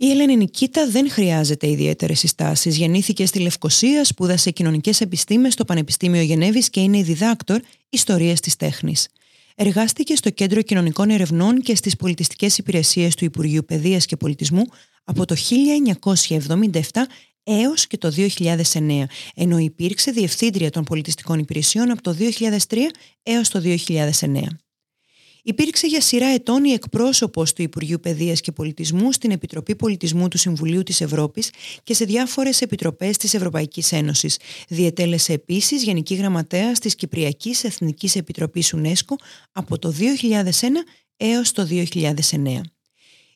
Η Ελένη Νικήτα δεν χρειάζεται ιδιαίτερες συστάσεις. Γεννήθηκε στη Λευκοσία, σπούδασε κοινωνικές επιστήμες στο Πανεπιστήμιο Γενέβης και είναι η διδάκτορ Ιστορίας της Τέχνης. Εργάστηκε στο Κέντρο Κοινωνικών Ερευνών και στις πολιτιστικές υπηρεσίες του Υπουργείου Παιδείας και Πολιτισμού από το 1977 έως και το 2009, ενώ υπήρξε Διευθύντρια των Πολιτιστικών Υπηρεσιών από το 2003 έως το 2009. Υπήρξε για σειρά ετών η εκπρόσωπος του Υπουργείου Παιδείας και Πολιτισμού στην Επιτροπή Πολιτισμού του Συμβουλίου της Ευρώπης και σε διάφορες επιτροπές της Ευρωπαϊκής Ένωσης. Διετέλεσε επίσης Γενική Γραμματέα της Κυπριακής Εθνικής Επιτροπής UNESCO από το 2001 έως το 2009.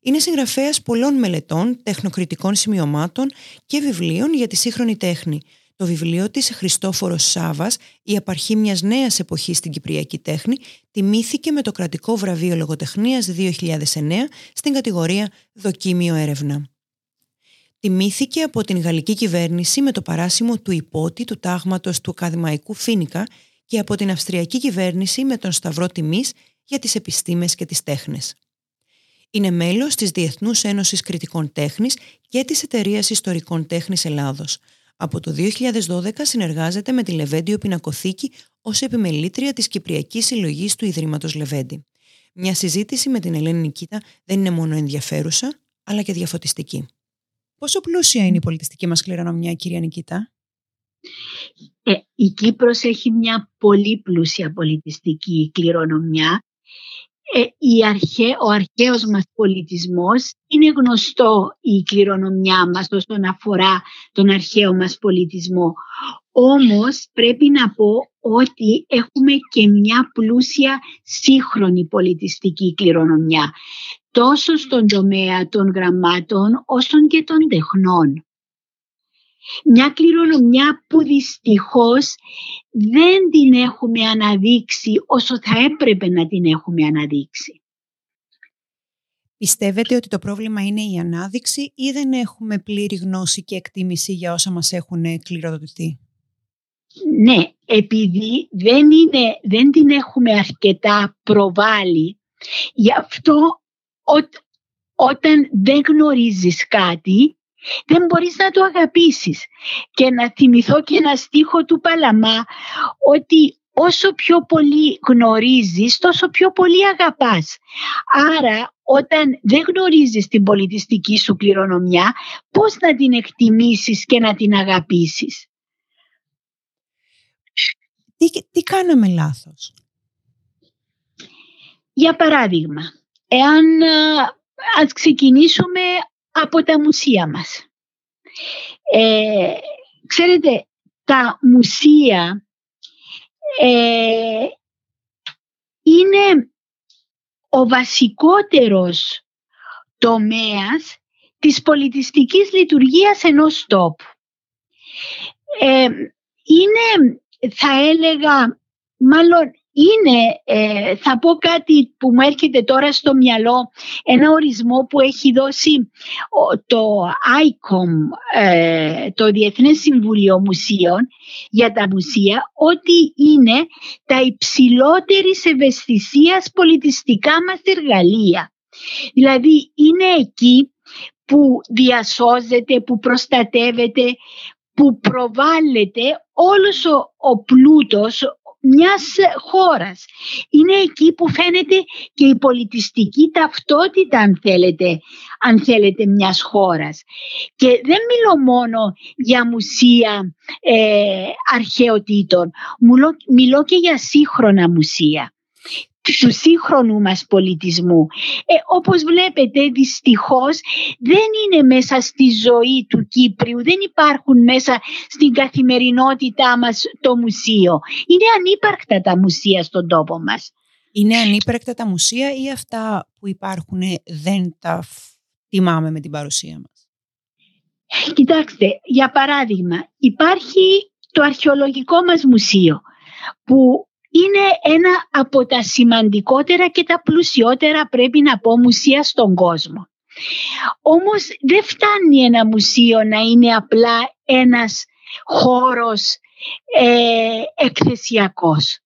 Είναι συγγραφέας πολλών μελετών, τεχνοκριτικών σημειωμάτων και βιβλίων για τη σύγχρονη τέχνη, το βιβλίο της Χριστόφορος Σάβας «Η απαρχή μιας νέας εποχής στην Κυπριακή τέχνη» τιμήθηκε με το κρατικό βραβείο λογοτεχνίας 2009 στην κατηγορία «Δοκίμιο έρευνα». Τιμήθηκε από την γαλλική κυβέρνηση με το παράσημο του υπότη του τάγματος του ακαδημαϊκού Φίνικα και από την αυστριακή κυβέρνηση με τον Σταυρό Τιμής για τις επιστήμες και τις τέχνες. Είναι μέλος της Διεθνούς Ένωσης Κριτικών Τέχνης και της Εταιρείας Ιστορικών Τέχνης Ελλάδος – από το 2012 συνεργάζεται με τη Λεβέντιο Πινακοθήκη ως επιμελήτρια της Κυπριακής Συλλογής του Ιδρύματος Λεβέντη. Μια συζήτηση με την Ελένη Νικήτα δεν είναι μόνο ενδιαφέρουσα, αλλά και διαφωτιστική. Πόσο πλούσια είναι η πολιτιστική μας κληρονομιά, κυρία Νικήτα; Ε, η Κύπρος έχει μια πολύ πλούσια πολιτιστική κληρονομιά ε, η αρχέ, ο αρχαίος μας πολιτισμός είναι γνωστό η κληρονομιά μας όσον αφορά τον αρχαίο μας πολιτισμό. Όμως πρέπει να πω ότι έχουμε και μια πλούσια σύγχρονη πολιτιστική κληρονομιά τόσο στον τομέα των γραμμάτων όσο και των τεχνών. Μια κληρονομιά που δυστυχώς δεν την έχουμε αναδείξει όσο θα έπρεπε να την έχουμε αναδείξει. Πιστεύετε ότι το πρόβλημα είναι η ανάδειξη ή δεν έχουμε πλήρη γνώση και εκτίμηση για όσα μας έχουν κληροδοτηθεί; Ναι, επειδή δεν, είναι, δεν την έχουμε αρκετά προβάλλει, γι' αυτό όταν δεν γνωρίζεις κάτι δεν μπορείς να το αγαπήσεις. Και να θυμηθώ και ένα στίχο του Παλαμά ότι όσο πιο πολύ γνωρίζεις τόσο πιο πολύ αγαπάς. Άρα όταν δεν γνωρίζεις την πολιτιστική σου κληρονομιά πώς να την εκτιμήσεις και να την αγαπήσεις; Τι, τι κάναμε λάθος; Για παράδειγμα, εάν ας ξεκινήσουμε από τα μουσεία μας. Ε, ξέρετε, τα μουσεία ε, είναι ο βασικότερος τομέας της πολιτιστικής λειτουργίας ενός τόπου. Ε, είναι, θα έλεγα, μάλλον είναι, ε, θα πω κάτι που μου έρχεται τώρα στο μυαλό, ένα ορισμό που έχει δώσει το ICOM, ε, το Διεθνές Συμβουλίο Μουσείων για τα μουσεία, ότι είναι τα υψηλότερης ευαισθησίας πολιτιστικά μας εργαλεία. Δηλαδή είναι εκεί που διασώζεται, που προστατεύεται, που προβάλλεται όλος ο, ο πλούτος, μιας χώρας. Είναι εκεί που φαίνεται και η πολιτιστική ταυτότητα αν θέλετε, αν θέλετε μιας χώρας. Και δεν μιλώ μόνο για μουσεία ε, αρχαιοτήτων, μιλώ, μιλώ και για σύγχρονα μουσεία του σύγχρονου μας πολιτισμού. Ε, όπως βλέπετε δυστυχώς δεν είναι μέσα στη ζωή του Κύπριου, δεν υπάρχουν μέσα στην καθημερινότητά μας το μουσείο. Είναι ανύπαρκτα τα μουσεία στον τόπο μας. Είναι ανύπαρκτα τα μουσεία ή αυτά που υπάρχουν δεν τα τιμάμε με την παρουσία μας; Κοιτάξτε, για παράδειγμα, υπάρχει το αρχαιολογικό μας μουσείο που είναι ένα από τα σημαντικότερα και τα πλουσιότερα πρέπει να πω μουσεία στον κόσμο. Όμως δεν φτάνει ένα μουσείο να είναι απλά ένας χώρος ε, εκθεσιακός.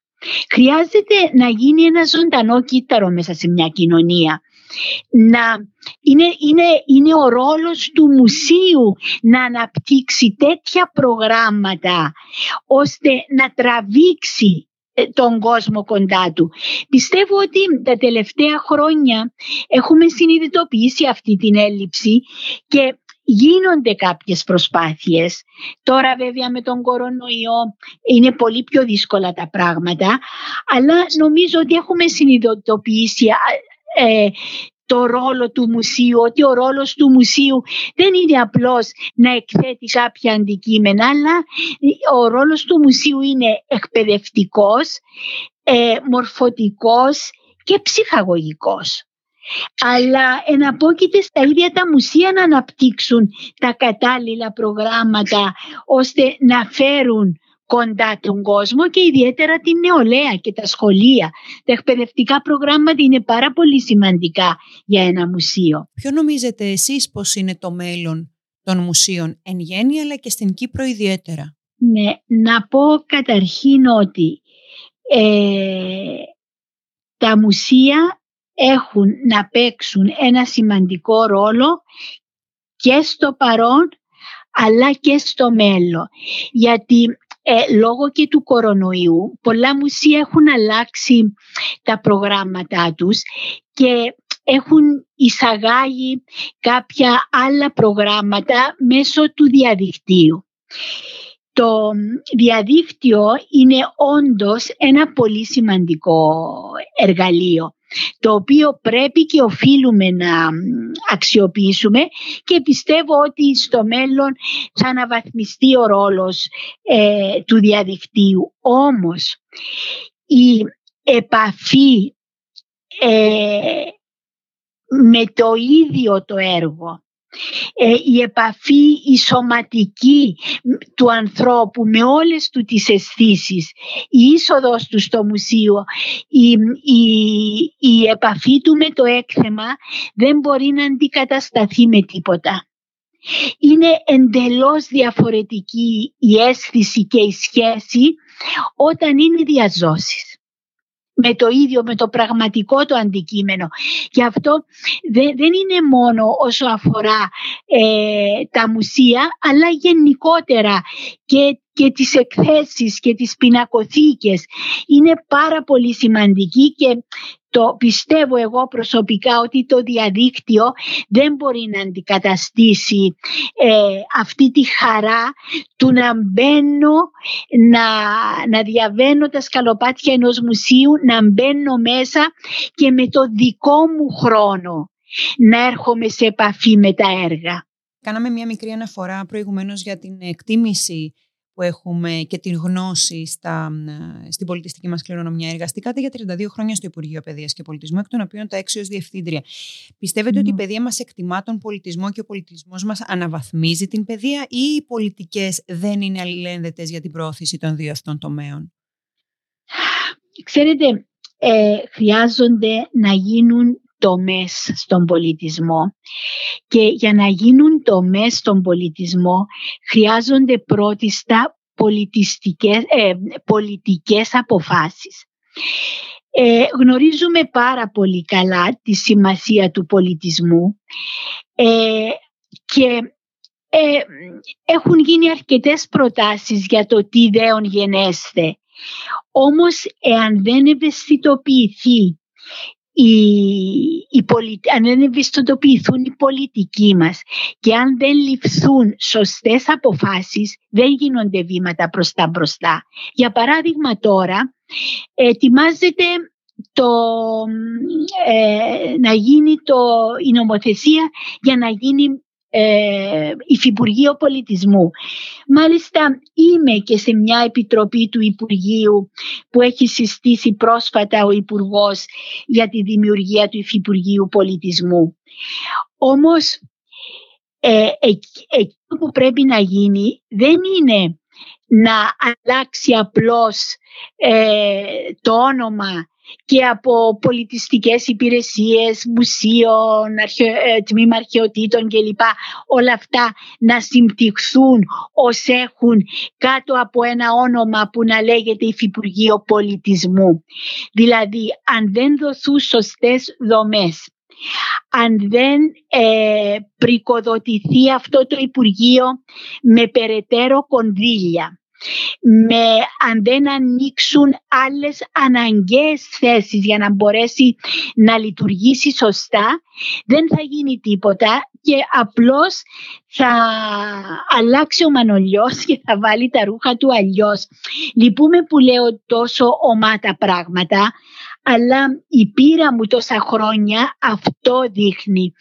Χρειάζεται να γίνει ένα ζωντανό κύτταρο μέσα σε μια κοινωνία. Να είναι, είναι, είναι ο ρόλος του μουσείου να αναπτύξει τέτοια προγράμματα ώστε να τραβήξει ε, τον κόσμο κοντά του. Πιστεύω ότι τα τελευταία χρόνια έχουμε συνειδητοποιήσει αυτή την έλλειψη και γίνονται κάποιες προσπάθειες. Τώρα βέβαια με τον κορονοϊό είναι πολύ πιο δύσκολα τα πράγματα, αλλά νομίζω ότι έχουμε συνειδητοποιήσει ε, το ρόλο του μουσείου, ότι ο ρόλος του μουσείου δεν είναι απλώς να εκθέτεις κάποια αντικείμενα, αλλά ο ρόλος του μουσείου είναι εκπαιδευτικός, ε, μορφωτικός και ψυχαγωγικός. Αλλά εναπόκειται στα ίδια τα μουσεία να αναπτύξουν τα κατάλληλα προγράμματα ώστε να φέρουν κοντά τον κόσμο και ιδιαίτερα την νεολαία και τα σχολεία. Τα εκπαιδευτικά προγράμματα είναι πάρα πολύ σημαντικά για ένα μουσείο. Ποιο νομίζετε εσείς πως είναι το μέλλον των μουσείων εν γέννη αλλά και στην Κύπρο ιδιαίτερα; Ναι, να πω καταρχήν ότι ε, τα μουσεία έχουν να παίξουν ένα σημαντικό ρόλο και στο παρόν αλλά και στο μέλλον. Γιατί ε, λόγω και του κορονοϊού πολλά μουσεία έχουν αλλάξει τα προγράμματά τους και έχουν εισαγάγει κάποια άλλα προγράμματα μέσω του διαδικτύου. Το διαδίκτυο είναι όντως ένα πολύ σημαντικό εργαλείο το οποίο πρέπει και οφείλουμε να αξιοποιήσουμε και πιστεύω ότι στο μέλλον θα αναβαθμιστεί ο ρόλος ε, του διαδικτύου. Όμως η επαφή ε, με το ίδιο το έργο ε, η επαφή η σωματική του ανθρώπου με όλες του τις αισθήσεις, η είσοδος του στο μουσείο, η, η, επαφή του με το έκθεμα δεν μπορεί να αντικατασταθεί με τίποτα. Είναι εντελώς διαφορετική η αίσθηση και η σχέση όταν είναι διαζώσεις με το ίδιο, με το πραγματικό το αντικείμενο. Γι' αυτό δεν, είναι μόνο όσο αφορά ε, τα μουσεία, αλλά γενικότερα και, και τις εκθέσεις και τις πινακοθήκες. Είναι πάρα πολύ σημαντική και το πιστεύω εγώ προσωπικά ότι το διαδίκτυο δεν μπορεί να αντικαταστήσει ε, αυτή τη χαρά του να μπαίνω, να, να διαβαίνω τα σκαλοπάτια ενός μουσείου, να μπαίνω μέσα και με το δικό μου χρόνο να έρχομαι σε επαφή με τα έργα. Κάναμε μια μικρή αναφορά προηγουμένως για την εκτίμηση που έχουμε και την γνώση στα, στην πολιτιστική μας κληρονομιά. Εργαστήκατε για 32 χρόνια στο Υπουργείο Παιδείας και Πολιτισμού, εκ των οποίων τα 6 ως διευθύντρια. Πιστεύετε ότι η ναι. παιδεία μας εκτιμά τον πολιτισμό και ο πολιτισμός μας αναβαθμίζει την παιδεία ή οι πολιτικές δεν είναι αλληλένδετες για την πρόθεση των δύο αυτών τομέων; Ξέρετε, ε, χρειάζονται να γίνουν τομές στον πολιτισμό και για να γίνουν τομές στον πολιτισμό χρειάζονται πρώτιστα πολιτιστικές, ε, πολιτικές αποφάσεις. Ε, γνωρίζουμε πάρα πολύ καλά τη σημασία του πολιτισμού ε, και ε, έχουν γίνει αρκετές προτάσεις για το τι δέον γενέστε. Όμως εάν δεν ευαισθητοποιηθεί οι, αν δεν ευαισθητοποιηθούν οι πολιτικοί μας και αν δεν ληφθούν σωστές αποφάσεις δεν γίνονται βήματα προς τα μπροστά. Για παράδειγμα τώρα ετοιμάζεται το, ε, να γίνει το, η νομοθεσία για να γίνει ε, Υφυπουργείο Πολιτισμού. Μάλιστα είμαι και σε μια επιτροπή του Υπουργείου που έχει συστήσει πρόσφατα ο Υπουργός για τη δημιουργία του Υφυπουργείου Πολιτισμού. Όμως ε, εκείνο που πρέπει να γίνει δεν είναι να αλλάξει απλώς ε, το όνομα και από πολιτιστικές υπηρεσίες, μουσείων, αρχαιο, ε, τμήμα αρχαιοτήτων κλπ. Όλα αυτά να συμπτυχθούν ως έχουν κάτω από ένα όνομα που να λέγεται Υφυπουργείο Πολιτισμού. Δηλαδή αν δεν δοθούν σωστές δομές αν δεν ε, πρικοδοτηθεί αυτό το Υπουργείο με περαιτέρω κονδύλια με, αν δεν ανοίξουν άλλες αναγκαίες θέσεις για να μπορέσει να λειτουργήσει σωστά δεν θα γίνει τίποτα και απλώς θα αλλάξει ο Μανολιός και θα βάλει τα ρούχα του αλλιώς. Λυπούμε που λέω τόσο ομάτα πράγματα αλλά η πείρα μου τόσα χρόνια αυτό δείχνει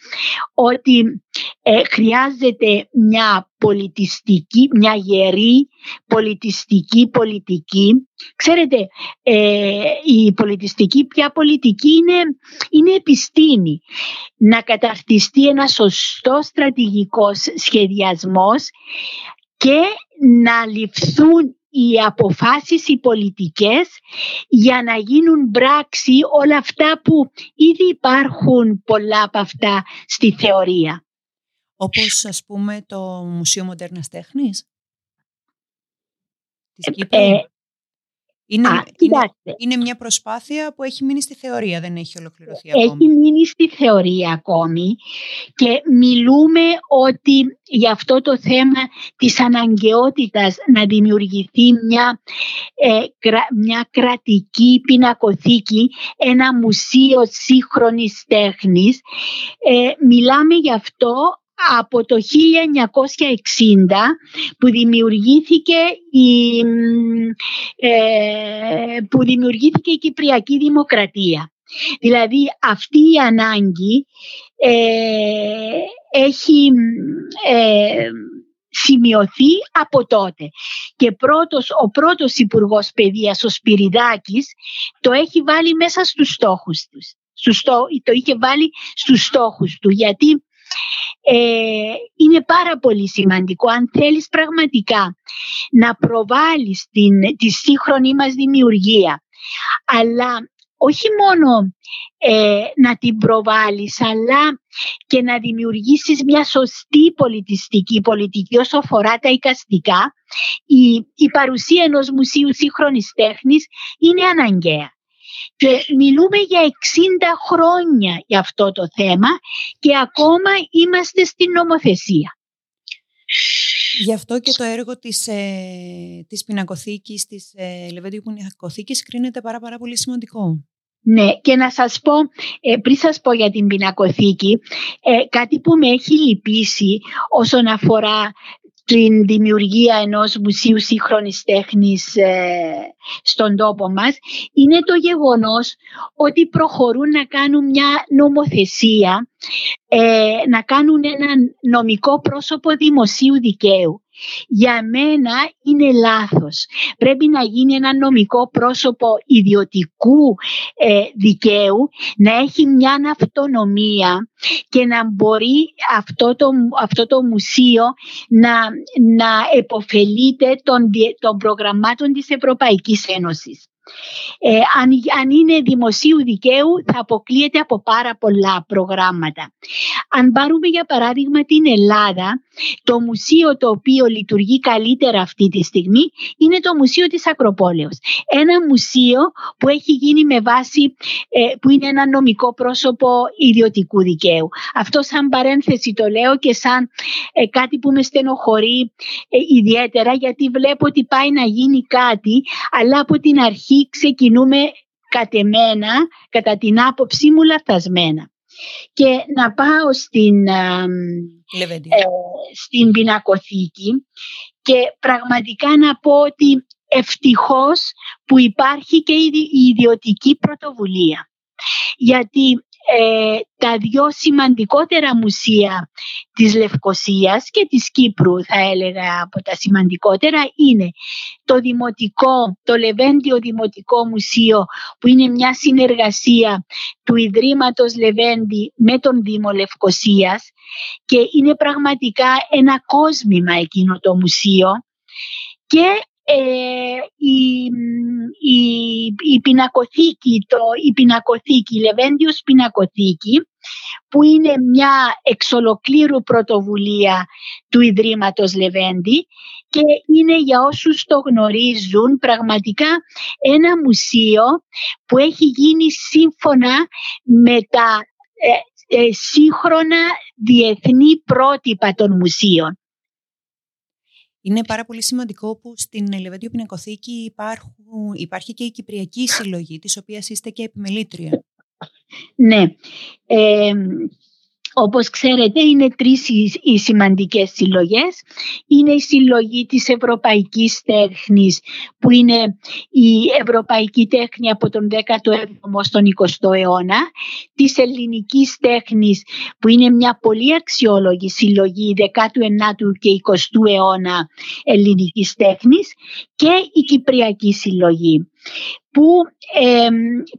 ότι ε, χρειάζεται μια πολιτιστική, μια γερή πολιτιστική πολιτική. Ξέρετε, ε, η πολιτιστική πια πολιτική είναι, είναι επιστήμη. Να καταρτιστεί ένα σωστό στρατηγικός σχεδιασμός και να ληφθούν οι αποφάσεις οι πολιτικές για να γίνουν πράξη όλα αυτά που ήδη υπάρχουν πολλά από αυτά στη θεωρία. Όπως ας πούμε το Μουσείο Μοντέρνας Τέχνης; Της ε, Κύπρου; Ε, είναι, Α, είναι, μια προσπάθεια που έχει μείνει στη θεωρία, δεν έχει ολοκληρωθεί έχει ακόμη. Έχει μείνει στη θεωρία ακόμη και μιλούμε ότι για αυτό το θέμα της αναγκαιότητας να δημιουργηθεί μια, ε, μια κρατική πινακοθήκη, ένα μουσείο σύγχρονης τέχνης. Ε, μιλάμε γι' αυτό από το 1960 που δημιουργήθηκε η, ε, που δημιουργήθηκε η Κυπριακή Δημοκρατία. Δηλαδή αυτή η ανάγκη ε, έχει ε, σημειωθεί από τότε. Και πρώτος, ο πρώτος Υπουργός Παιδείας, ο Σπυριδάκης, το έχει βάλει μέσα στους στόχους τους. το είχε βάλει στους στόχους του γιατί ε, είναι πάρα πολύ σημαντικό αν θέλεις πραγματικά να προβάλλεις την, τη σύγχρονη μας δημιουργία αλλά όχι μόνο ε, να την προβάλλεις αλλά και να δημιουργήσεις μια σωστή πολιτιστική πολιτική όσο αφορά τα εικαστικά η, η παρουσία ενός μουσείου σύγχρονης τέχνης είναι αναγκαία. Και μιλούμε για 60 χρόνια για αυτό το θέμα και ακόμα είμαστε στην νομοθεσία. Γι' αυτό και το έργο της, ε, της πινακοθήκης, της ε, Λεβέντιου Πινακοθήκης κρίνεται πάρα, πάρα πολύ σημαντικό. Ναι, και να σας πω, ε, πριν σας πω για την πινακοθήκη, ε, κάτι που με έχει λυπήσει όσον αφορά την δημιουργία ενός μουσείου σύγχρονης τέχνης ε, στον τόπο μας είναι το γεγονός ότι προχωρούν να κάνουν μια νομοθεσία, ε, να κάνουν ένα νομικό πρόσωπο δημοσίου δικαίου για μένα είναι λάθος. Πρέπει να γίνει ένα νομικό πρόσωπο ιδιωτικού ε, δικαίου, να έχει μια αυτονομία και να μπορεί αυτό το, αυτό το μουσείο να, να επωφελείται των, των προγραμμάτων της Ευρωπαϊκής Ένωσης. Ε, αν, αν είναι δημοσίου δικαίου θα αποκλείεται από πάρα πολλά προγράμματα. Αν πάρουμε για παράδειγμα την Ελλάδα, το μουσείο το οποίο λειτουργεί καλύτερα αυτή τη στιγμή είναι το Μουσείο της Ακροπόλεως. Ένα μουσείο που έχει γίνει με βάση, ε, που είναι ένα νομικό πρόσωπο ιδιωτικού δικαίου. Αυτό σαν παρένθεση το λέω και σαν ε, κάτι που με στενοχωρεί ε, ιδιαίτερα γιατί βλέπω ότι πάει να γίνει κάτι αλλά από την αρχή ξεκινούμε κατεμένα, κατά την άποψή μου λαθασμένα. Και να πάω στην, ε, στην πινακοθήκη και πραγματικά να πω ότι ευτυχώς που υπάρχει και η ιδιωτική πρωτοβουλία. Γιατί ε, τα δυο σημαντικότερα μουσεία της Λευκοσίας και της Κύπρου θα έλεγα από τα σημαντικότερα είναι το Δημοτικό, το Λεβέντιο Δημοτικό Μουσείο που είναι μια συνεργασία του Ιδρύματος Λεβέντη με τον Δήμο Λευκοσίας και είναι πραγματικά ένα κόσμημα εκείνο το μουσείο. Και ε, η, η, η πινακοθήκη, το, η πινακοθήκη, η Λεβέντιος πινακοθήκη που είναι μια εξολοκλήρου πρωτοβουλία του Ιδρύματος Λεβέντη και είναι για όσους το γνωρίζουν πραγματικά ένα μουσείο που έχει γίνει σύμφωνα με τα ε, ε, σύγχρονα διεθνή πρότυπα των μουσείων. Είναι πάρα πολύ σημαντικό που στην Λεβέντιο Πινακοθήκη υπάρχουν, υπάρχει και η Κυπριακή Συλλογή, της οποίας είστε και επιμελήτρια. Ναι. Ε, όπως ξέρετε είναι τρεις οι σημαντικές συλλογές. Είναι η συλλογή της Ευρωπαϊκής Τέχνης που είναι η Ευρωπαϊκή Τέχνη από τον 17ο στον 20ο αιώνα. Της Ελληνικής Τέχνης που είναι μια πολύ αξιόλογη συλλογή 19ου και 20ου αιώνα ελληνικής τέχνης και η Κυπριακή Συλλογή που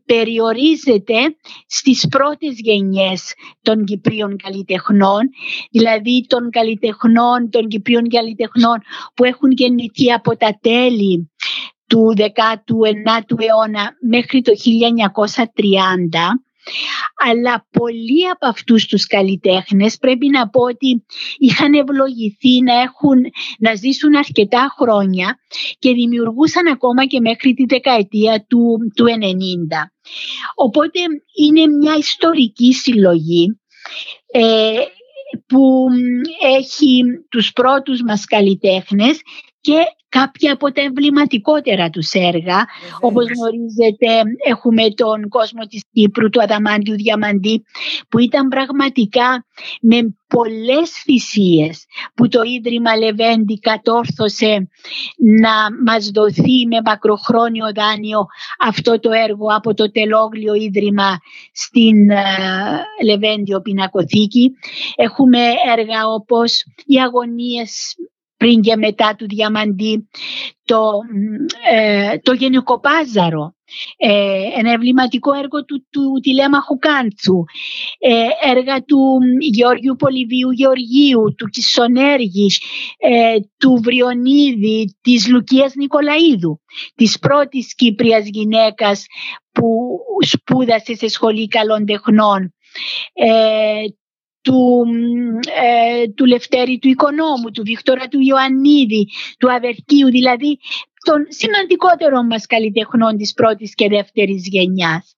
περιορίζεται στις πρώτες γενιές των Κυπρίων καλλιτεχνών, δηλαδή των καλλιτεχνών, των Κυπρίων καλλιτεχνών που έχουν γεννηθεί από τα τέλη του 19ου αιώνα μέχρι το 1930 αλλά πολλοί από αυτούς τους καλλιτέχνες πρέπει να πω ότι είχαν ευλογηθεί να, έχουν, να ζήσουν αρκετά χρόνια και δημιουργούσαν ακόμα και μέχρι τη δεκαετία του, του 90. Οπότε είναι μια ιστορική συλλογή ε, που έχει τους πρώτους μας καλλιτέχνες και κάποια από τα εμβληματικότερα τους έργα. Όπω Όπως γνωρίζετε έχουμε τον κόσμο της Κύπρου, του Αδαμάντιου Διαμαντή, που ήταν πραγματικά με πολλές θυσίες που το Ίδρυμα Λεβέντη κατόρθωσε να μας δοθεί με μακροχρόνιο δάνειο αυτό το έργο από το Τελόγλιο Ίδρυμα στην uh, Λεβέντιο Πινακοθήκη. Έχουμε έργα όπως οι αγωνίες πριν και μετά του Διαμαντή το, ε, το Γενικοπάζαρο ε, ένα εμβληματικό έργο του, του Τηλέμαχου Κάντσου ε, έργα του Γεωργίου Πολυβίου Γεωργίου του Κισονέργης ε, του Βριονίδη της Λουκίας Νικολαίδου της πρώτης Κύπριας γυναίκας που σπούδασε σε σχολή καλών τεχνών. Ε, του, ε, του Λευτέρη του Οικονόμου, του Βίκτορα του Ιωαννίδη, του Αβερκίου, δηλαδή των σημαντικότερων μας καλλιτεχνών της πρώτης και δεύτερης γενιάς.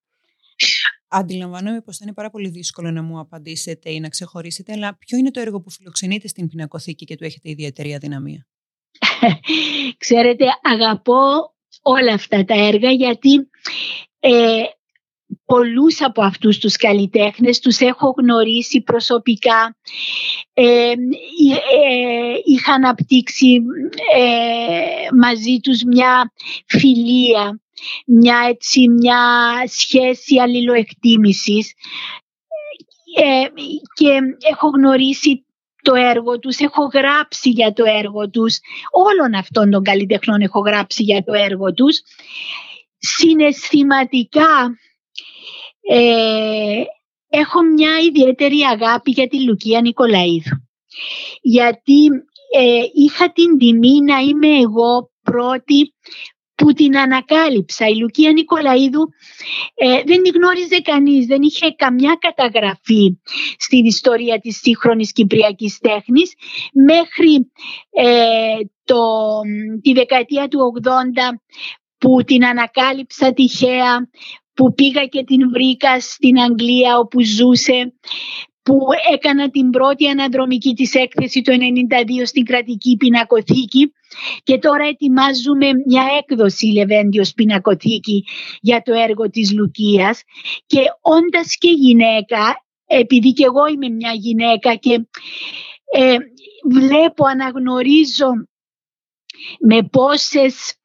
Αντιλαμβάνομαι πως θα είναι πάρα πολύ δύσκολο να μου απαντήσετε ή να ξεχωρίσετε, αλλά ποιο είναι το έργο που φιλοξενείτε στην Πινακοθήκη και του έχετε ιδιαίτερη αδυναμία; Ξέρετε, αγαπώ όλα αυτά τα έργα γιατί ε, πολλούς από αυτούς τους καλλιτέχνες τους έχω γνωρίσει προσωπικά. Ε, ε, είχα αναπτύξει ε, μαζί τους μια φιλία μια, έτσι, μια σχέση αλληλοεκτίμησης. Ε, και έχω γνωρίσει το έργο τους, έχω γράψει για το έργο τους όλων αυτών των καλλιτεχνών έχω γράψει για το έργο τους. Συναισθηματικά ε, έχω μια ιδιαίτερη αγάπη για τη Λουκία Νικολαίδου. Γιατί ε, είχα την τιμή να είμαι εγώ πρώτη που την ανακάλυψα. Η Λουκία Νικολαίδου ε, δεν την γνώριζε κανείς, δεν είχε καμιά καταγραφή στην ιστορία της σύγχρονης κυπριακής τέχνης μέχρι το, τη δεκαετία του 80 που την ανακάλυψα τυχαία που πήγα και την βρήκα στην Αγγλία όπου ζούσε που έκανα την πρώτη αναδρομική της έκθεση το 1992 στην κρατική πινακοθήκη και τώρα ετοιμάζουμε μια έκδοση Λεβέντιος πινακοθήκη για το έργο της Λουκίας. Και όντας και γυναίκα, επειδή και εγώ είμαι μια γυναίκα και ε, βλέπω, αναγνωρίζω με πόσες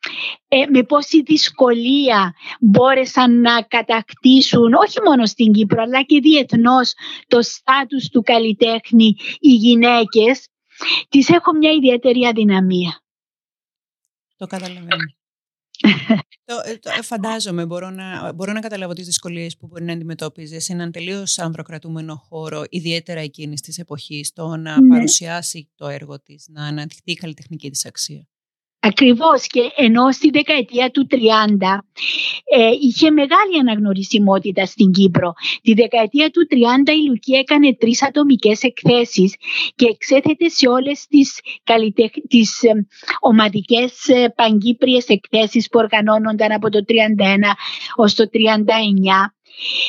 ε, με πόση δυσκολία μπόρεσαν να κατακτήσουν όχι μόνο στην Κύπρο αλλά και διεθνώς το στάτους του καλλιτέχνη οι γυναίκες τις έχω μια ιδιαίτερη αδυναμία. Το καταλαβαίνω. το, ε, το, ε, φαντάζομαι, μπορώ να, μπορώ να καταλάβω τις δυσκολίες που μπορεί να αντιμετώπιζες σε έναν τελείως ανδροκρατούμενο χώρο, ιδιαίτερα εκείνης της εποχής, το να ναι. παρουσιάσει το έργο της, να αναδειχθεί η καλλιτεχνική της αξία. Ακριβώς και ενώ στη δεκαετία του 30 ε, είχε μεγάλη αναγνωρισιμότητα στην Κύπρο. Τη δεκαετία του 30 η Λουκία έκανε τρεις ατομικές εκθέσεις και εξέθετε σε όλες τις, καλλιτεχ... τις ε, ομαδικές ε, παγκύπριες εκθέσεις που οργανώνονταν από το 31 ως το 39.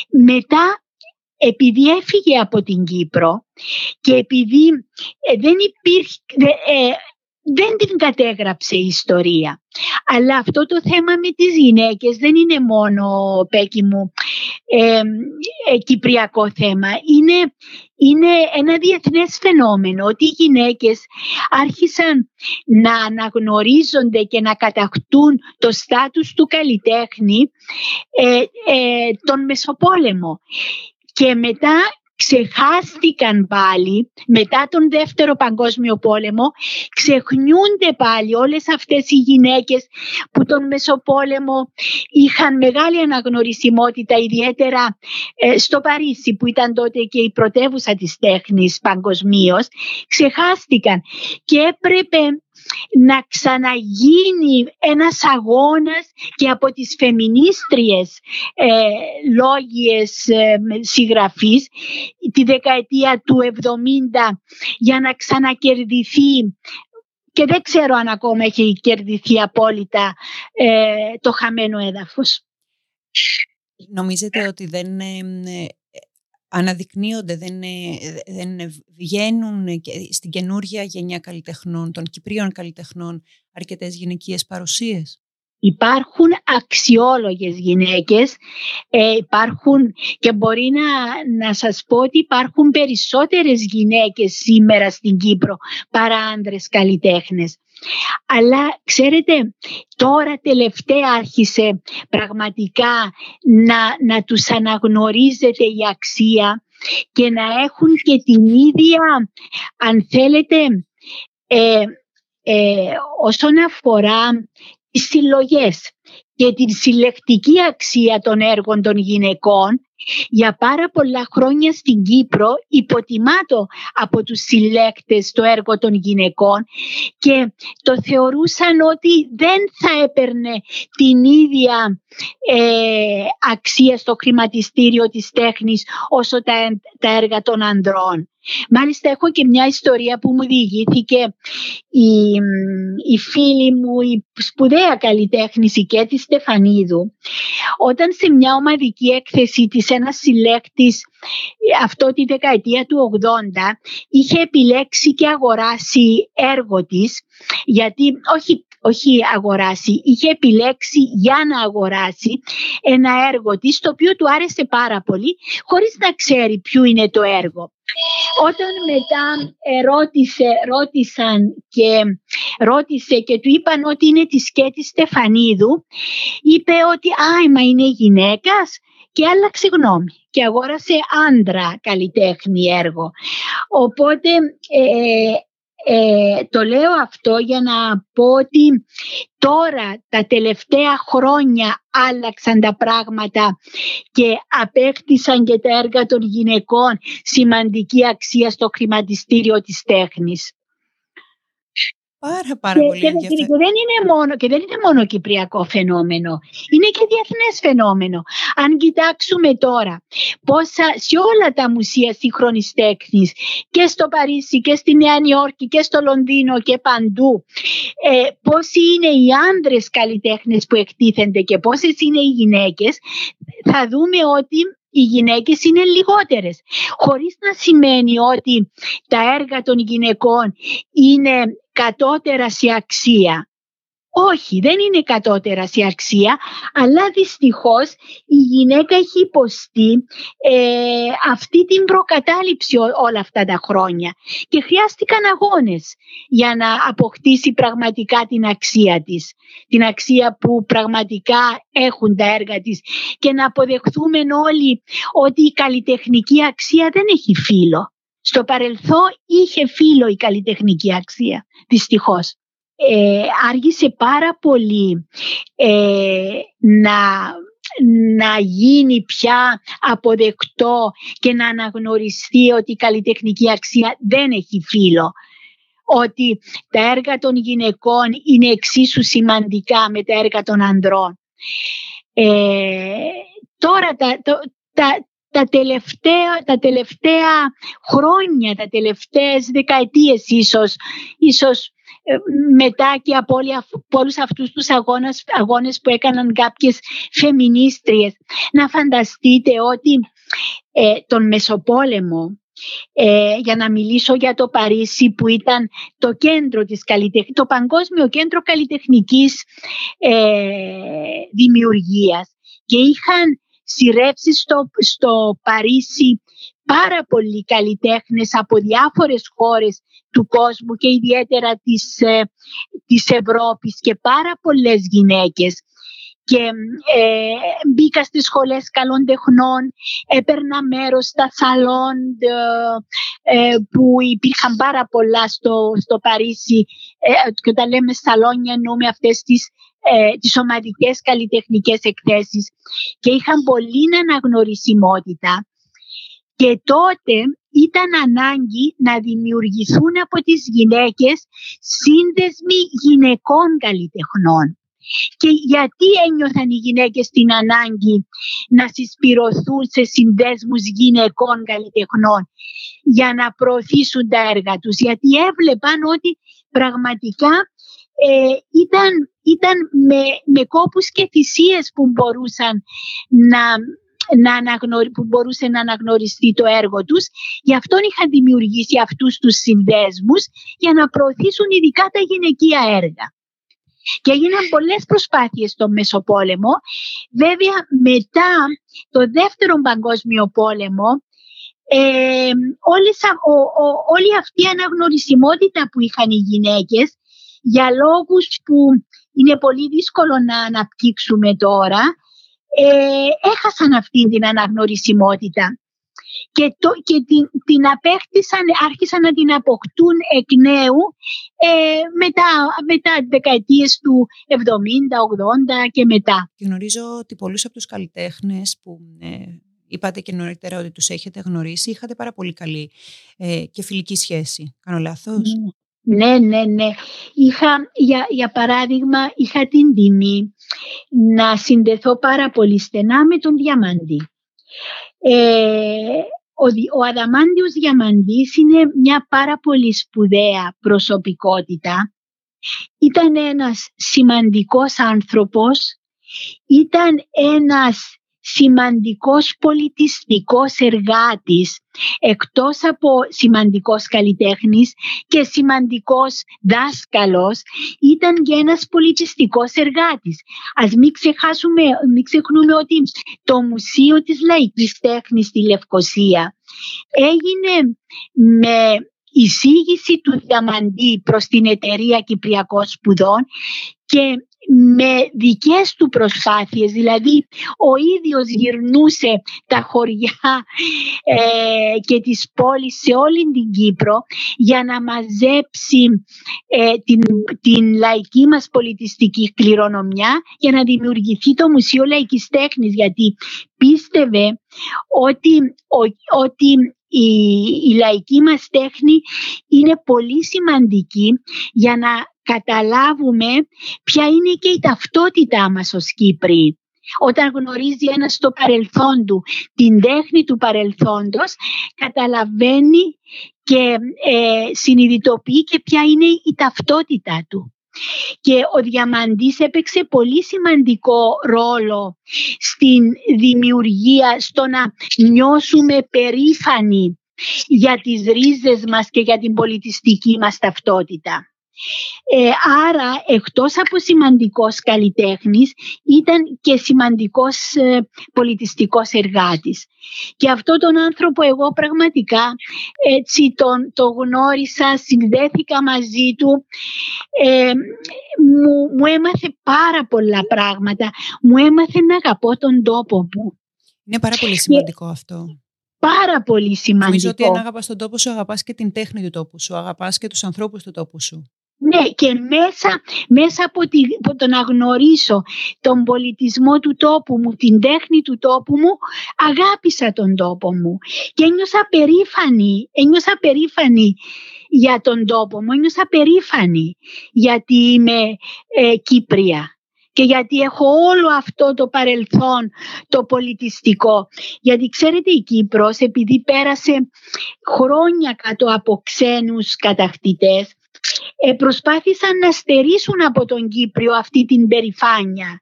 Μετά επειδή έφυγε από την Κύπρο και επειδή ε, δεν υπήρχε, δεν την κατέγραψε η ιστορία. Αλλά αυτό το θέμα με τις γυναίκες δεν είναι μόνο, Πέκι μου, ε, κυπριακό θέμα. Είναι, είναι ένα διεθνές φαινόμενο ότι οι γυναίκες άρχισαν να αναγνωρίζονται και να κατακτούν το στάτους του καλλιτέχνη ε, ε, τον Μεσοπόλεμο. Και μετά ξεχάστηκαν πάλι μετά τον δεύτερο παγκόσμιο πόλεμο ξεχνιούνται πάλι όλες αυτές οι γυναίκες που τον Μεσοπόλεμο είχαν μεγάλη αναγνωρισιμότητα ιδιαίτερα ε, στο Παρίσι που ήταν τότε και η πρωτεύουσα της τέχνης παγκοσμίως, ξεχάστηκαν και έπρεπε να ξαναγίνει ένας αγώνας και από τις φεμινίστριες ε, λόγιες ε, συγγραφής τη δεκαετία του 70 για να ξανακερδιθεί και δεν ξέρω αν ακόμα έχει κερδιθεί απόλυτα ε, το χαμένο έδαφος. Νομίζετε ότι δεν αναδεικνύονται, δεν, δεν βγαίνουν στην καινούργια γενιά καλλιτεχνών, των Κυπρίων καλλιτεχνών, αρκετές γυναικείες παρουσίες; Υπάρχουν αξιόλογες γυναίκες, ε, υπάρχουν και μπορεί να, να σας πω ότι υπάρχουν περισσότερες γυναίκες σήμερα στην Κύπρο παρά άντρες καλλιτέχνες. Αλλά ξέρετε τώρα τελευταία άρχισε πραγματικά να, να τους αναγνωρίζεται η αξία και να έχουν και την ίδια αν θέλετε ε, ε, όσον αφορά τις συλλογές και την συλλεκτική αξία των έργων των γυναικών για πάρα πολλά χρόνια στην Κύπρο υποτιμάτο από τους συλλέκτες το έργο των γυναικών και το θεωρούσαν ότι δεν θα έπαιρνε την ίδια ε, αξία στο χρηματιστήριο της τέχνης όσο τα, τα έργα των ανδρών. Μάλιστα έχω και μια ιστορία που μου διηγήθηκε η, η φίλη μου, η σπουδαία καλλιτέχνη η Κέτη Στεφανίδου, όταν σε μια ομαδική έκθεση της ένας συλλέκτης αυτό τη δεκαετία του 80 είχε επιλέξει και αγοράσει έργο της γιατί όχι όχι αγοράσει, είχε επιλέξει για να αγοράσει ένα έργο της το οποίο του άρεσε πάρα πολύ χωρίς να ξέρει ποιο είναι το έργο. Όταν μετά ερώτησε, ρώτησαν και ρώτησε και του είπαν ότι είναι της Κέτη Στεφανίδου, είπε ότι «Α, μα είναι γυναίκας» και άλλαξε γνώμη και αγόρασε άντρα καλλιτέχνη έργο. Οπότε ε, ε, το λέω αυτό για να πω ότι τώρα τα τελευταία χρόνια άλλαξαν τα πράγματα και απέκτησαν και τα έργα των γυναικών σημαντική αξία στο χρηματιστήριο της τέχνης. Πάρα, πάρα και, πολύ και, και, δεν είναι μόνο, και δεν είναι μόνο κυπριακό φαινόμενο, είναι και διεθνές φαινόμενο. Αν κοιτάξουμε τώρα πόσα σε όλα τα μουσεία σύγχρονης τέχνης και στο Παρίσι και στη Νέα Νιόρκη και στο Λονδίνο και παντού ε, πόσοι είναι οι άντρες καλλιτέχνες που εκτίθενται και πόσες είναι οι γυναίκες θα δούμε ότι οι γυναίκες είναι λιγότερες. Χωρίς να σημαίνει ότι τα έργα των γυναικών είναι κατώτερα σε αξία. Όχι, δεν είναι κατώτερα σε αξία, αλλά δυστυχώς η γυναίκα έχει υποστεί ε, αυτή την προκατάληψη όλα αυτά τα χρόνια και χρειάστηκαν αγώνες για να αποκτήσει πραγματικά την αξία της, την αξία που πραγματικά έχουν τα έργα της και να αποδεχθούμε όλοι ότι η καλλιτεχνική αξία δεν έχει φίλο. Στο παρελθόν είχε φίλο η καλλιτεχνική αξία, δυστυχώς ε, άργησε πάρα πολύ ε, να, να γίνει πια αποδεκτό και να αναγνωριστεί ότι η καλλιτεχνική αξία δεν έχει φύλλο. Ότι τα έργα των γυναικών είναι εξίσου σημαντικά με τα έργα των ανδρών. Ε, τώρα τα, τα, τα τελευταία, τα τελευταία χρόνια, τα τελευταίες δεκαετίες ίσως, ίσως ε, μετά και από, όλους αυτούς τους αγώνες, αγώνες που έκαναν κάποιες φεμινίστριες. Να φανταστείτε ότι ε, τον Μεσοπόλεμο ε, για να μιλήσω για το Παρίσι που ήταν το κέντρο της το παγκόσμιο κέντρο καλλιτεχνικής ε, δημιουργίας και είχαν σειρεύσει στο, στο Παρίσι πάρα πολλοί καλλιτέχνες από διάφορες χώρες του κόσμου και ιδιαίτερα της, ε, της Ευρώπης και πάρα πολλές γυναίκες. Και ε, μπήκα στις σχολές καλών τεχνών, έπαιρνα μέρος στα σαλόν ε, που υπήρχαν πάρα πολλά στο, στο Παρίσι ε, και όταν λέμε σαλόνια εννοούμε αυτές τις, ε, τις ομαδικές καλλιτεχνικές εκθέσεις. Και είχαν πολύ αναγνωρισιμότητα και τότε ήταν ανάγκη να δημιουργηθούν από τις γυναίκες σύνδεσμοι γυναικών καλλιτεχνών. Και γιατί ένιωθαν οι γυναίκες την ανάγκη να συσπηρωθούν σε συνδέσμους γυναικών καλλιτεχνών για να προωθήσουν τα έργα τους; Γιατί έβλεπαν ότι πραγματικά ε, ήταν, ήταν με, με κόπους και θυσίες που μπορούσαν να να αναγνωρι... που μπορούσε να αναγνωριστεί το έργο τους. Γι' αυτό είχαν δημιουργήσει αυτούς τους συνδέσμους για να προωθήσουν ειδικά τα γυναικεία έργα. Και έγιναν πολλές προσπάθειες στο Μεσοπόλεμο. Βέβαια μετά το δεύτερο παγκόσμιο πόλεμο ε, όλες, όλη αυτή η αναγνωρισιμότητα που είχαν οι γυναίκες για λόγους που είναι πολύ δύσκολο να αναπτύξουμε τώρα ε, έχασαν αυτή την αναγνωρισιμότητα και, το, και την, την απέκτησαν, άρχισαν να την αποκτούν εκ νέου ε, μετά, μετά δεκαετίες του 70, 80 και μετά. Και γνωρίζω ότι πολλούς από τους καλλιτέχνες που ε, είπατε και νωρίτερα ότι τους έχετε γνωρίσει, είχατε πάρα πολύ καλή ε, και φιλική σχέση. Κάνω λάθος; Ναι. Ναι, ναι, ναι. Είχα, για, για παράδειγμα, είχα την τιμή να συνδεθώ πάρα πολύ στενά με τον Διαμαντή. Ε, ο, ο Αδαμάντιος Διαμαντής είναι μια πάρα πολύ σπουδαία προσωπικότητα. Ήταν ένας σημαντικός άνθρωπος, ήταν ένας σημαντικός πολιτιστικός εργάτης εκτός από σημαντικός καλλιτέχνης και σημαντικός δάσκαλος ήταν και ένας πολιτιστικός εργάτης. Ας μην ξεχάσουμε, μην ξεχνούμε ότι το Μουσείο της Λαϊκής Τέχνης στη Λευκοσία έγινε με εισήγηση του Διαμαντή προς την εταιρεία Κυπριακών Σπουδών και με δικές του προσπάθειες, δηλαδή ο ίδιος γυρνούσε τα χωριά ε, και τις πόλεις σε όλη την Κύπρο για να μαζέψει ε, την, την λαϊκή μας πολιτιστική κληρονομιά για να δημιουργηθεί το Μουσείο Λαϊκής Τέχνης. Γιατί πίστευε ότι, ότι η, η λαϊκή μας τέχνη είναι πολύ σημαντική για να καταλάβουμε ποια είναι και η ταυτότητά μας ως Κύπροι. Όταν γνωρίζει ένας το παρελθόν του, την τέχνη του παρελθόντος, καταλαβαίνει και ε, συνειδητοποιεί και ποια είναι η ταυτότητά του. Και ο Διαμαντής έπαιξε πολύ σημαντικό ρόλο στην δημιουργία, στο να νιώσουμε περήφανοι για τις ρίζες μας και για την πολιτιστική μας ταυτότητα. Ε, άρα εκτός από σημαντικός καλλιτέχνης ήταν και σημαντικός ε, πολιτιστικός εργάτης. Και αυτόν τον άνθρωπο εγώ πραγματικά έτσι τον, το γνώρισα, συνδέθηκα μαζί του, ε, μου, μου έμαθε πάρα πολλά πράγματα, μου έμαθε να αγαπώ τον τόπο μου. Είναι πάρα πολύ σημαντικό αυτό. Πάρα πολύ σημαντικό. Νομίζω ότι αν αγαπάς τον τόπο σου, αγαπάς και την τέχνη του τόπου σου, αγαπάς και τους ανθρώπους του τόπου σου. Ναι και μέσα, μέσα από, τη, από το να γνωρίσω τον πολιτισμό του τόπου μου, την τέχνη του τόπου μου, αγάπησα τον τόπο μου και ένιωσα περήφανη, ένιωσα περήφανη για τον τόπο μου, ένιωσα περήφανη γιατί είμαι ε, Κύπρια και γιατί έχω όλο αυτό το παρελθόν το πολιτιστικό. Γιατί ξέρετε η Κύπρος επειδή πέρασε χρόνια κάτω από ξένους κατακτητές ε, προσπάθησαν να στερήσουν από τον Κύπριο αυτή την περηφάνεια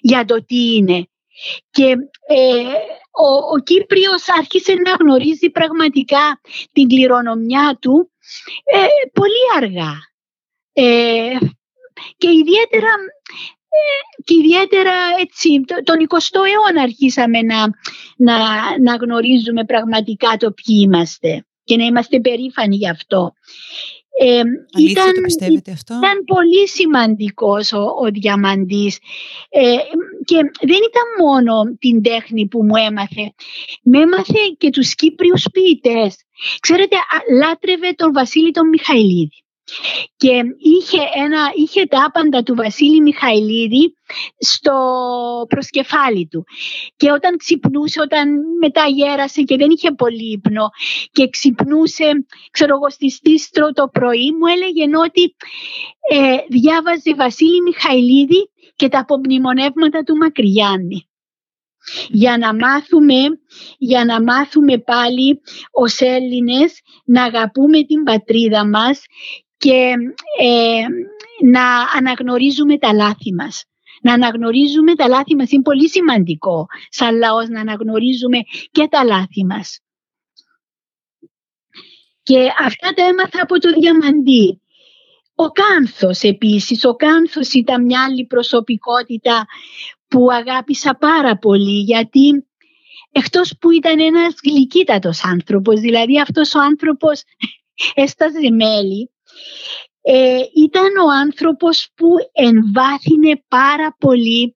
για το τι είναι. Και ε, ο, ο Κύπριος άρχισε να γνωρίζει πραγματικά την κληρονομιά του ε, πολύ αργά. Ε, και ιδιαίτερα και ιδιαίτερα έτσι, τον 20ο αιώνα αρχίσαμε να, να, να γνωρίζουμε πραγματικά το ποιοι είμαστε και να είμαστε περήφανοι γι' αυτό. Ε, ήταν, το πιστεύετε αυτό; Ήταν πολύ σημαντικός ο, ο Διαμαντής ε, και δεν ήταν μόνο την τέχνη που μου έμαθε. Με έμαθε και τους Κύπριους ποιητές. Ξέρετε, λάτρευε τον Βασίλη τον Μιχαηλίδη και είχε, ένα, είχε τα άπαντα του Βασίλη Μιχαηλίδη στο προσκεφάλι του. Και όταν ξυπνούσε, όταν μετά γέρασε και δεν είχε πολύ ύπνο και ξυπνούσε ξέρω εγώ στις το πρωί μου έλεγε ότι ε, διάβαζε Βασίλη Μιχαηλίδη και τα απομνημονεύματα του Μακριάννη για να μάθουμε, για να μάθουμε πάλι ως Έλληνες να αγαπούμε την πατρίδα μας και ε, να αναγνωρίζουμε τα λάθη μας. Να αναγνωρίζουμε τα λάθη μας είναι πολύ σημαντικό σαν λαός να αναγνωρίζουμε και τα λάθη μας. Και αυτά τα έμαθα από το Διαμαντή. Ο Κάνθος επίσης, ο Κάνθος ήταν μια άλλη προσωπικότητα που αγάπησα πάρα πολύ γιατί εκτός που ήταν ένας γλυκύτατος άνθρωπος, δηλαδή αυτός ο άνθρωπος έσταζε μέλη ε, ήταν ο άνθρωπος που εμβάθυνε πάρα πολύ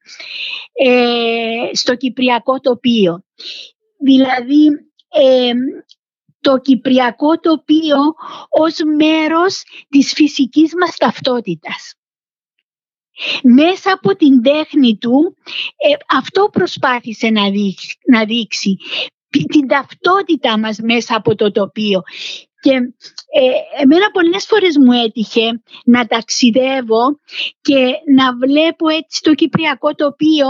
ε, στο κυπριακό τοπίο. Δηλαδή ε, το κυπριακό τοπίο ως μέρος της φυσικής μας ταυτότητας. Μέσα από την τέχνη του αυτό προσπάθησε να δείξει, να δείξει την ταυτότητα μας μέσα από το τοπίο και ε, εμένα πολλές φορές μου έτυχε να ταξιδεύω και να βλέπω έτσι το κυπριακό τοπίο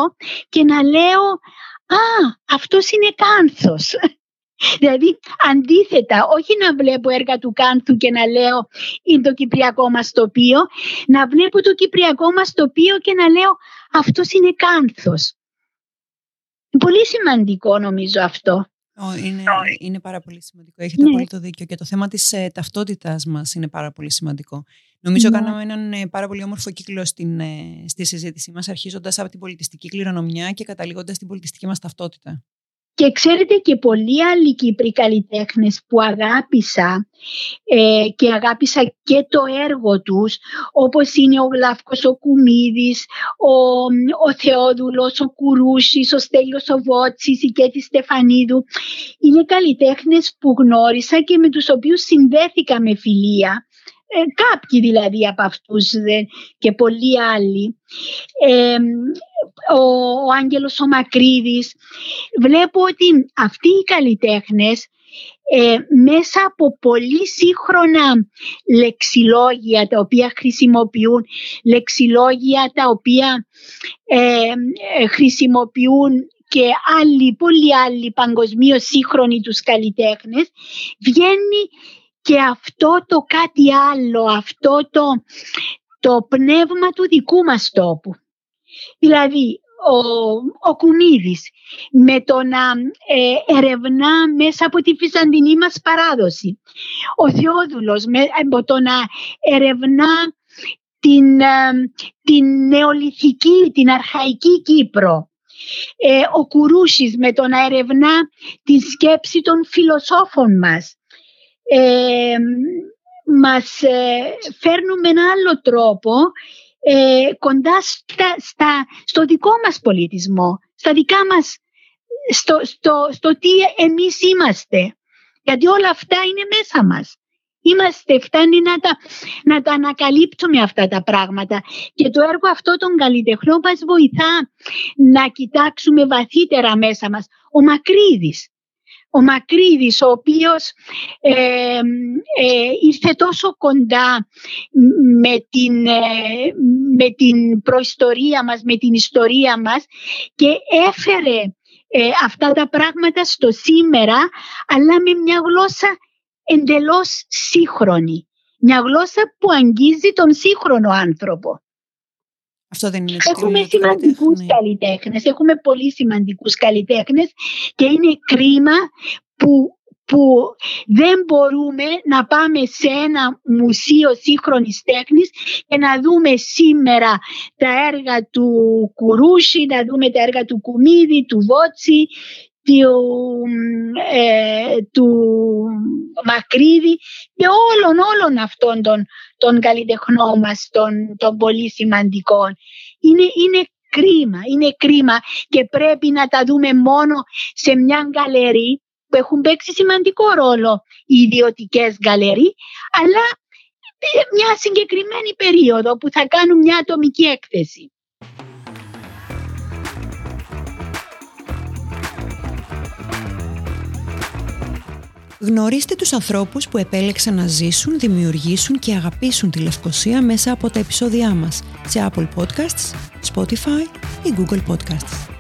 και να λέω «Α, αυτός είναι κάνθος». Δηλαδή αντίθετα, όχι να βλέπω έργα του Κάνθου και να λέω είναι το κυπριακό μας τοπίο, να βλέπω το κυπριακό μας τοπίο και να λέω αυτός είναι Κάνθος. Πολύ σημαντικό νομίζω αυτό. Είναι, είναι πάρα πολύ σημαντικό. Έχετε ναι. πολύ το δίκιο. Και το θέμα της ε, ταυτότητα μας είναι πάρα πολύ σημαντικό. Νομίζω ναι. κάναμε έναν ε, πάρα πολύ όμορφο κύκλο στην, ε, στη συζήτησή μας, αρχίζοντας από την πολιτιστική κληρονομιά και καταλήγοντας την πολιτιστική μας ταυτότητα. Και ξέρετε και πολλοί άλλοι Κύπροι καλλιτέχνες που αγάπησα ε, και αγάπησα και το έργο τους όπως είναι ο Γλάφκος ο Κουμίδης, ο, ο Θεόδουλος, ο Κουρούσης, ο Στέλιος ο Βότσης, η Κέτη Στεφανίδου. Είναι καλλιτέχνες που γνώρισα και με τους οποίους συνδέθηκα με φιλία. Ε, κάποιοι δηλαδή από αυτούς και πολλοί άλλοι. Ε, ο, ο Άγγελος ο Μακρύδης. Βλέπω ότι αυτοί οι καλλιτέχνες ε, μέσα από πολύ σύγχρονα λεξιλόγια τα οποία χρησιμοποιούν, λεξιλόγια τα οποία ε, χρησιμοποιούν και άλλοι, πολλοί άλλοι παγκοσμίως σύγχρονοι τους καλλιτέχνες, βγαίνει και αυτό το κάτι άλλο, αυτό το, το πνεύμα του δικού μας τόπου. Δηλαδή, ο, ο Κουνίδης με το να ε, ερευνά μέσα από τη φυσαντινή μας παράδοση. Ο Θεόδουλος με το να ερευνά την, την νεολιθική, την αρχαϊκή Κύπρο. Ε, ο Κουρούσης με το να ερευνά τη σκέψη των φιλοσόφων μας. Ε, μας ε, φέρνουν με ένα άλλο τρόπο ε, κοντά στα, στο δικό μας πολιτισμό, στα δικά μας, στο, στο, στο τι εμείς είμαστε. Γιατί όλα αυτά είναι μέσα μας. Είμαστε, φτάνει να τα, να τα ανακαλύπτουμε αυτά τα πράγματα. Και το έργο αυτό των καλλιτεχνών μας βοηθά να κοιτάξουμε βαθύτερα μέσα μας. Ο Μακρύδης, ο Μακρύδης ο οποίος ε, ε, ήρθε τόσο κοντά με την, ε, με την προϊστορία μας, με την ιστορία μας και έφερε αυτά τα πράγματα στο σήμερα αλλά με μια γλώσσα εντελώς σύγχρονη. Μια γλώσσα που αγγίζει τον σύγχρονο άνθρωπο. Αυτό δεν είναι Έχουμε σημαντικούς καλλιτέχνες. Έχουμε πολύ σημαντικούς καλλιτέχνες και είναι κρίμα που που δεν μπορούμε να πάμε σε ένα μουσείο σύγχρονης τέχνης και να δούμε σήμερα τα έργα του Κουρούση, να δούμε τα έργα του Κουμίδη, του Βότσι, του, ε, του Μακρύδη και όλων όλων αυτών των, των καλλιτεχνών μας, των, των πολύ σημαντικών. Είναι, είναι κρίμα, είναι κρίμα και πρέπει να τα δούμε μόνο σε μια γκαλερί που έχουν παίξει σημαντικό ρόλο οι ιδιωτικές γκαλερί, αλλά μια συγκεκριμένη περίοδο που θα κάνουν μια ατομική έκθεση. Γνωρίστε τους ανθρώπους που επέλεξαν να ζήσουν, δημιουργήσουν και αγαπήσουν τη Λευκοσία μέσα από τα επεισόδια μας σε Apple Podcasts, Spotify ή Google Podcasts.